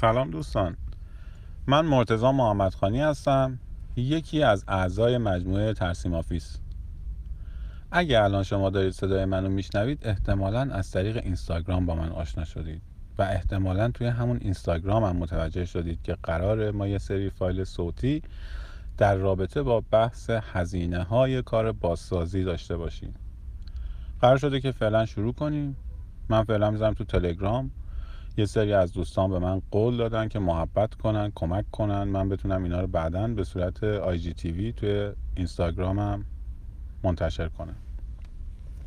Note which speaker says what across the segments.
Speaker 1: سلام دوستان. من مرتضی محمدخانی هستم یکی از اعضای مجموعه ترسیم آفیس. اگه الان شما دارید صدای منو میشنوید احتمالا از طریق اینستاگرام با من آشنا شدید و احتمالا توی همون اینستاگرام هم متوجه شدید که قرار ما یه سری فایل صوتی در رابطه با بحث هزینه های کار بازسازی داشته باشیم. قرار شده که فعلا شروع کنیم. من فعلا می‌ذارم تو تلگرام. یه سری از دوستان به من قول دادن که محبت کنن کمک کنن. من بتونم اینا رو بعدا به صورت آی جی تی وی توی اینستاگرامم منتشر کنم.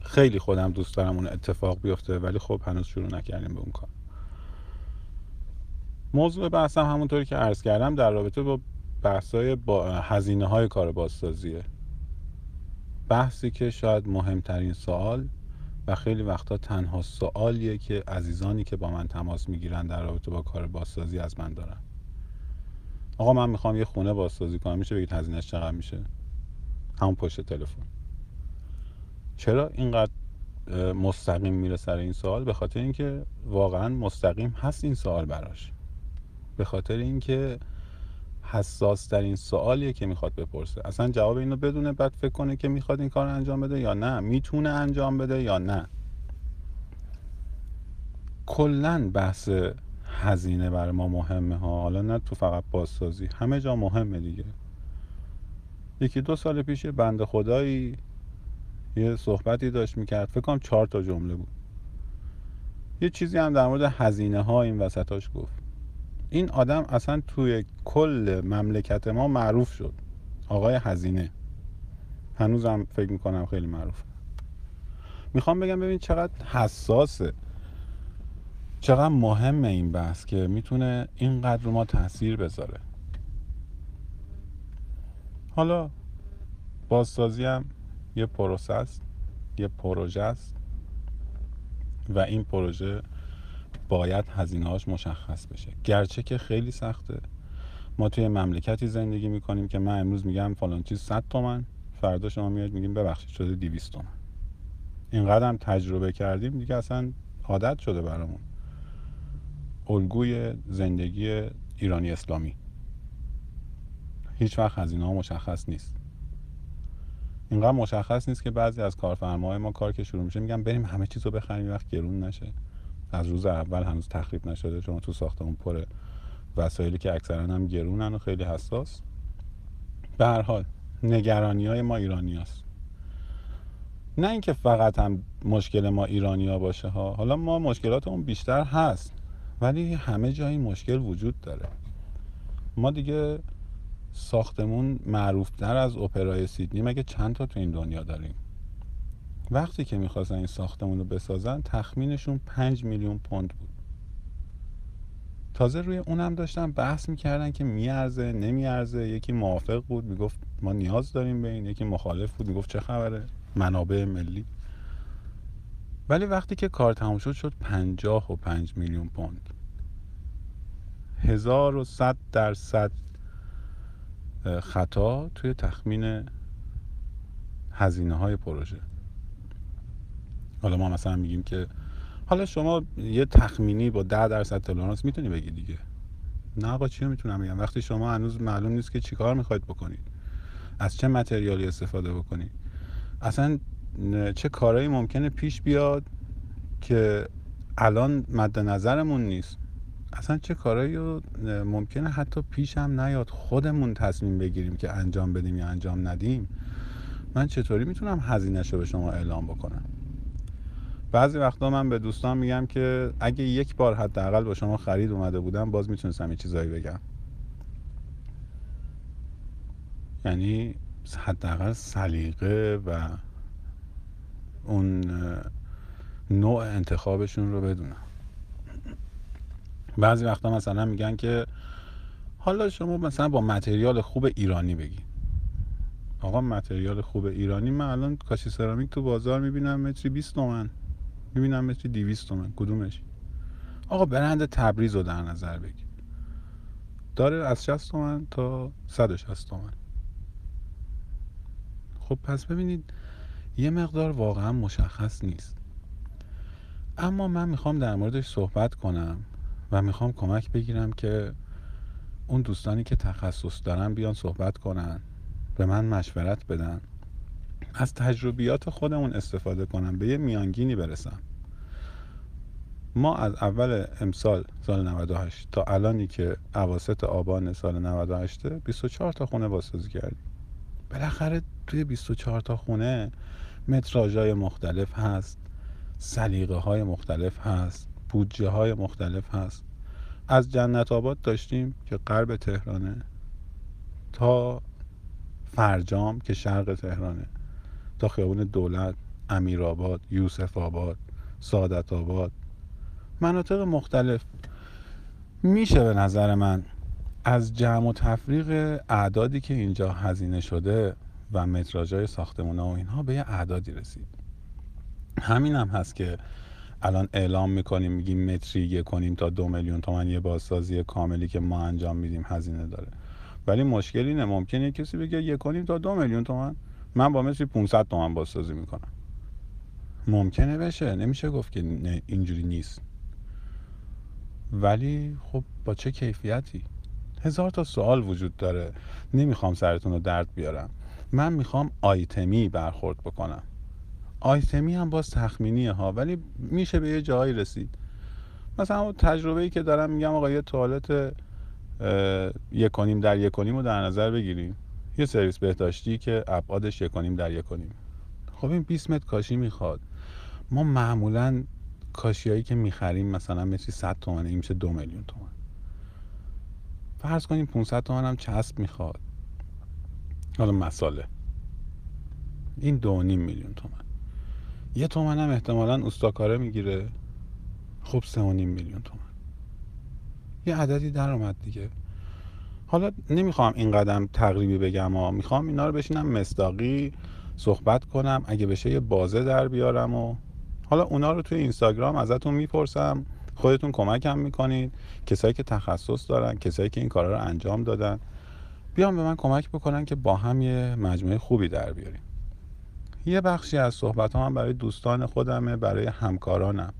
Speaker 1: خیلی خودم دوست دارم اون اتفاق بیفته ولی خب هنوز شروع نکردیم به اون کار. موضوع بحثم همونطوری که عرض کردم در رابطه با بحثای با هزینه های کار بازسازیه. بحثی که شاید مهمترین سوال و خیلی وقتا تنها سوالیه که عزیزانی که با من تماس می‌گیرن در رابطه با کار بازسازی از من دارن. آقا من می‌خوام یه خونه بازسازی کنم. میشه بگید هزینهش چقدر میشه؟ همون پشت تلفن. چرا اینقدر مستقیم میره سر این سوال؟ به خاطر اینکه واقعا مستقیم هست این سوال براش. به خاطر اینکه حساس ترین سوالیه که می‌خواد بپرسه. اصلا جواب اینو بدونه بعد فکر کنه که می‌خواد این کار انجام بده یا نه. می‌تونه انجام بده یا نه. کلا بحث هزینه برای ما مهمه ها. حالا نه تو فقط بازسازی همه جا مهمه دیگه. یکی دو سال پیش بند خدایی یه صحبتی داشت می‌کرد. فکر کنم چهار تا جمله بود. یه چیزی هم در مورد هزینه ها این وسطاش گفت. این آدم اصلا توی کل مملکت ما معروف شد. آقای هزینه. هنوزم فکر می‌کنم خیلی معروفه. می‌خوام بگم ببین چقدر حساسه. چقدر مهمه این بحث که می‌تونه اینقدر ما تاثیر بذاره. حالا بازسازی هم یه پروسه است یه پروژه است و این پروژه باید هزینه هاش مشخص بشه. گرچه که خیلی سخته. ما توی مملکتی زندگی می‌کنیم که من امروز میگم فلان چیز 100 تومن فردا شما میاد میگیم ببخشید شده 200 تومن. اینقدر هم تجربه کردیم دیگه اصلا عادت شده برامون. الگوی زندگی ایرانی اسلامی. هیچ وقت هزینه ها مشخص نیست. اینقدر مشخص نیست که بعضی از کارفرماهای ما کار که شروع میشه میگن بریم همه چیز رو بخریم وقت گرون نشه. از روز اول هنوز تخریب نشده چون تو ساختمون پر وسایلی که اکثرا هم گرونن و خیلی حساس. به هر حال نگرانی های ما ایرانی هست. نه اینکه فقط هم مشکل ما ایرانی ها باشه ها. حالا ما مشکلاتمون بیشتر هست ولی همه جایی مشکل وجود داره. ما دیگه ساختمون معروفتر از اپرای سیدنی مگه چند تا تو این دنیا داریم؟ وقتی که می‌خواستن این ساختمون رو بسازن تخمینشون پنج میلیون پوند بود. تازه روی اونم داشتن بحث می‌کردن که میارزه نمیارزه. یکی موافق بود می‌گفت ما نیاز داریم به این. یکی مخالف بود می‌گفت چه خبره؟ منابع ملی. ولی وقتی که کار تموم شد شد پنجاه و پنج میلیون پوند. هزار و صد درصد خطا توی تخمین هزینه های پروژه. حالا ما مثلا میگیم که حالا شما یه تخمینی با ده درصد تولرانس می‌تونی بگی دیگه. نه آقا چی می‌تونم بگم؟ وقتی شما هنوز معلوم نیست که چیکار می‌خواید بکنید. از چه متریالی استفاده بکنید. اصلا چه کارهایی ممکنه پیش بیاد که الان مد نظرمون نیست. اصلا چه کارهایی ممکنه حتی پیش هم نیاد خودمون تصمیم بگیریم که انجام بدیم یا انجام ندیم. من چطوری می‌تونم هزینه رو به شما اعلام بکنم؟ بعضی وقتا من به دوستان میگم که اگه یک بار حداقل با شما خرید اومده بودم باز می‌تونستم یه چیزایی بگم. یعنی حداقل سلیقه و اون نوع انتخابشون رو بدونم. بعضی وقتا مثلا میگن که حالا شما مثلا با متریال خوب ایرانی بگی. آقا متریال خوب ایرانی من الان کاشی سرامیک تو بازار می‌بینم متری 20 تومن. می‌بینم مثل 200 تومن. کدومش؟ آقا برند تبریز رو در نظر بگیر. داره از 60 تومن تا 160 تومن. خب پس ببینید یه مقدار واقعا مشخص نیست. اما من می‌خوام در موردش صحبت کنم و می‌خوام کمک بگیرم که اون دوستانی که تخصص دارن بیان صحبت کنن به من مشورت بدن. از تجربیات خودمون استفاده کنم به یه میانگینی برسم. ما از اول امسال سال 98 تا الانی که عواست آبان سال 98 24 تا خونه بازسازی کردیم. بالاخره توی 24 تا خونه متراژهای مختلف هست سلیقه های مختلف هست بودجه های مختلف هست. از جنت آباد داشتیم که غرب تهرانه تا فرجام که شرق تهرانه. خیابون دولت امیرآباد یوسف آباد سعادت آباد. مناطق مختلف. میشه به نظر من از جمع و تفریق اعدادی که اینجا هزینه شده و متراژهای ساختمون و اینها به یه اعدادی رسید. همین هم هست که الان اعلام می‌کنیم میگیم متری کنیم تا دو میلیون تومن یه بازسازی کاملی که ما انجام میدیم هزینه داره. ولی مشکل اینه ممکنه کسی بگه یک کنیم تا دو میلیون تومن؟ من با متری 500 تومن بازسازی می‌کنم. ممکنه بشه. نمیشه گفت که اینجوری نیست. ولی خب با چه کیفیتی؟ هزار تا سوال وجود داره. نمی‌خوام سرتون رو درد بیارم. من می‌خوام آیتمی برخورد بکنم. آیتمی هم باز تخمینیه ها ولی میشه به یه جایی رسید. مثلا تجربه ای که دارم میگم آقا یه توالت یک کنیم در یک کنیم رو در نظر بگیریم. یه سرویس بهداشتی که ابعادش یک کنیم در یک کنیم خب این 20 متر کاشی می‌خواد. ما معمولا کاشیایی که می‌خریم مثلا مثل 100 تومنه این میشه دو میلیون تومن. فرض کنیم 500 تومن هم چسب می‌خواد. حالا مساله. این دو نیم میلیون تومن. یه تومن هم احتمالا استاکاره می‌گیره. خب سه و نیم میلیون تومن. یه عددی در اومد دیگه. حالا نمی‌خوام این قدم تقریبی بگم و می‌خوام اینا رو بشینم مصداقی صحبت کنم اگه بشه یه بازه در بیارم و حالا اونا رو توی اینستاگرام ازتون می‌پرسم خودتون کمکم می‌کنید کسایی که تخصص دارن کسایی که این کارا رو انجام دادن بیان به من کمک بکنن که با هم یه مجموعه خوبی در بیاریم. یه بخشی از صحبت هم برای دوستان خودمه برای همکارانم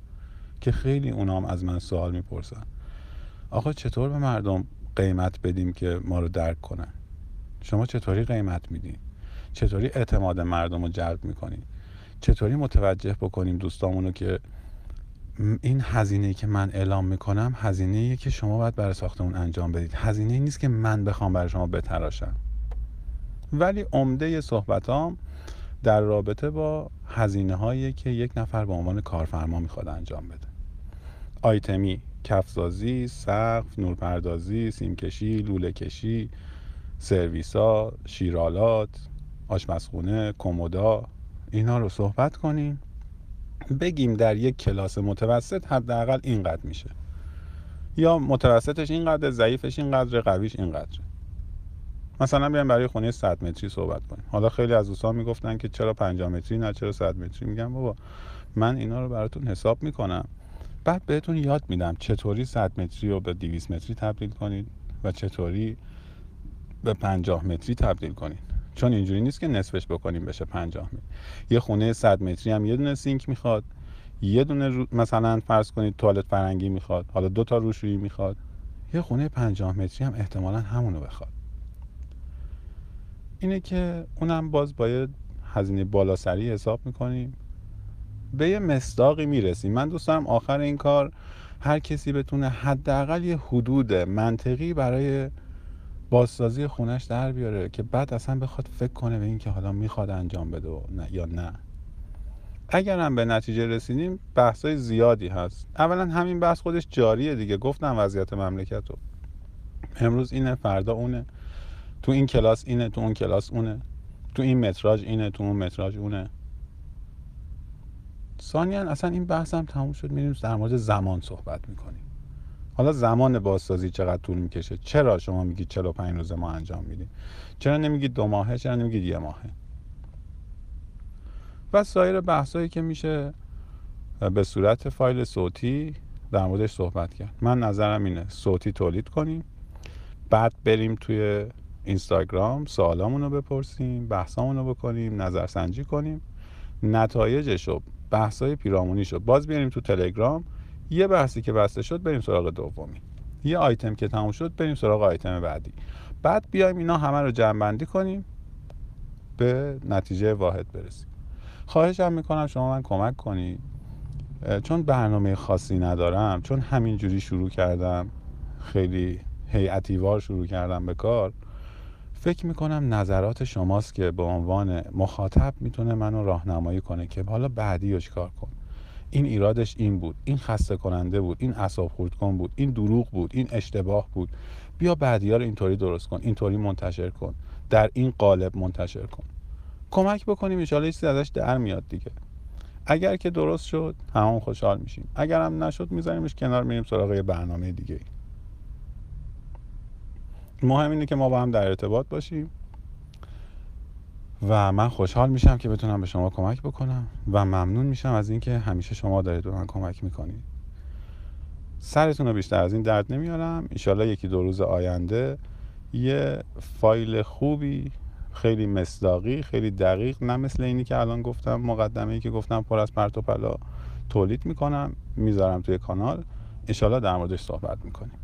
Speaker 1: که خیلی اونام از من سوال می‌پرسن. آقا چطور به مردم قیمت بدیم که ما رو درک کنن شما چطوری قیمت میدین چطوری اعتماد مردم رو جلب می‌کنین چطوری متوجه بکنیم دوستامونو که این هزینه که من اعلام می‌کنم هزینه که شما باید برای ساختمون انجام بدید. هزینه نیست که من بخوام برای شما بتراشم. ولی عمده صحبتام در رابطه با هزینه هایی که یک نفر به عنوان کارفرما می‌خواد انجام بده. آیتمی. کفزازی، سقف، نورپردازی، سیمکشی، لوله کشی، سرویسا، شیرالات، آشپزخونه، کمودا اینا رو صحبت کنیم. بگیم در یک کلاس متوسط حداقل اینقدر میشه. یا متوسطش اینقدر ضعیفش اینقدر قویش اینقدر مثلا بیایم برای خونه 100 متری صحبت کنیم. حالا خیلی از دوستان می‌گفتن که چرا 50 متری نه چرا 100 متری؟ میگم بابا من اینا رو براتون حساب می‌کنم. بعد بهتون یاد میدم چطوری 100 متری رو به 200 متری تبدیل کنید و چطوری به 50 متری تبدیل کنید. چون اینجوری نیست که نصفش بکنیم بشه 50 متر. یه خونه 100 متری هم یه دونه سینک می‌خواد یه دونه مثلا فرض کنید توالت فرنگی می‌خواد حالا دو تا روشویی می‌خواد یه خونه 50 متری هم احتمالا همونو بخواد. اینه که اونم باز باید هزینه بالاسری حساب می‌کنیم. به یه مصداقی می‌رسیم من دوست دارم آخر این کار هر کسی بتونه حداقل یه حدود منطقی برای بازسازی خونش در بیاره که بعد اصلا بخواد فکر کنه به این که حالا می‌خواد انجام بده نه یا نه. اگر هم به نتیجه رسیدیم بحثای زیادی هست. اولا همین بحث خودش جاریه دیگه. گفتم وضعیت مملکت رو. امروز اینه فردا اونه. تو این کلاس اینه تو اون کلاس اونه. تو این متراژ اینه تو اون متراژ اونه. ثانیا اصلا این بحث هم تموم شد میریم در مورد زمان صحبت می‌کنیم. حالا زمان بازسازی چقدر طول می‌کشه؟ چرا شما میگید 45 روز ما انجام میدیم؟ چرا نمیگید دو ماهه؟ چرا نمیگید یه ماهه؟ و سایر بحثایی که میشه به صورت فایل صوتی در موردش صحبت کرد. من نظرم اینه صوتی تولید کنیم بعد بریم توی اینستاگرام سوالامون رو بپرسیم بحثامون رو بکنیم نظرسنجی کنیم. نتایجش رو بحثای پیرامونی شد. باز بیاریم تو تلگرام. یه بحثی که بسته شد بریم سراغ دومی. یه آیتم که تموم شد بریم سراغ آیتم بعدی. بعد بیایم اینا همه رو جمع کنیم به نتیجه واحد برسیم. خواهشم می‌کنم شما من کمک کنید. چون برنامه خاصی ندارم چون همینجوری شروع کردم خیلی هیئتیوار شروع کردم به کار. فکر می‌کنم نظرات شماست که به عنوان مخاطب می‌تونه منو راهنمایی کنه که حالا بعدی رو کار کن این ایرادش این بود این خسته کننده بود این اصاب خورد کن بود این دروغ بود این اشتباه بود. بیا بعدی ها رو اینطوری درست کن اینطوری منتشر کن. در این قالب منتشر کن. کمک بکنیم ان چیزی ازش در میاد دیگه. اگر که درست شد همون خوشحال میشیم. اگر هم نشد میذاریمش کنار میریم سراغ برنامه دیگه مهم اینه که ما با هم در ارتباط باشیم و من خوشحال میشم که بتونم به شما کمک بکنم و ممنون میشم از اینکه همیشه شما دارید به من کمک می‌کنید. سرتون رو بیشتر از این درد نمیارم. ایشالا یکی دو روز آینده یه فایل خوبی خیلی مصداقی خیلی دقیق نه مثل اینی که الان گفتم مقدمه ای که گفتم پر از پرت و پلا تولید می‌کنم می‌ذارم توی کانال. ایشالا در موردش صحبت می‌کنیم.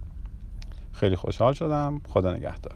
Speaker 1: خیلی خوشحال شدم. خدا نگهدار.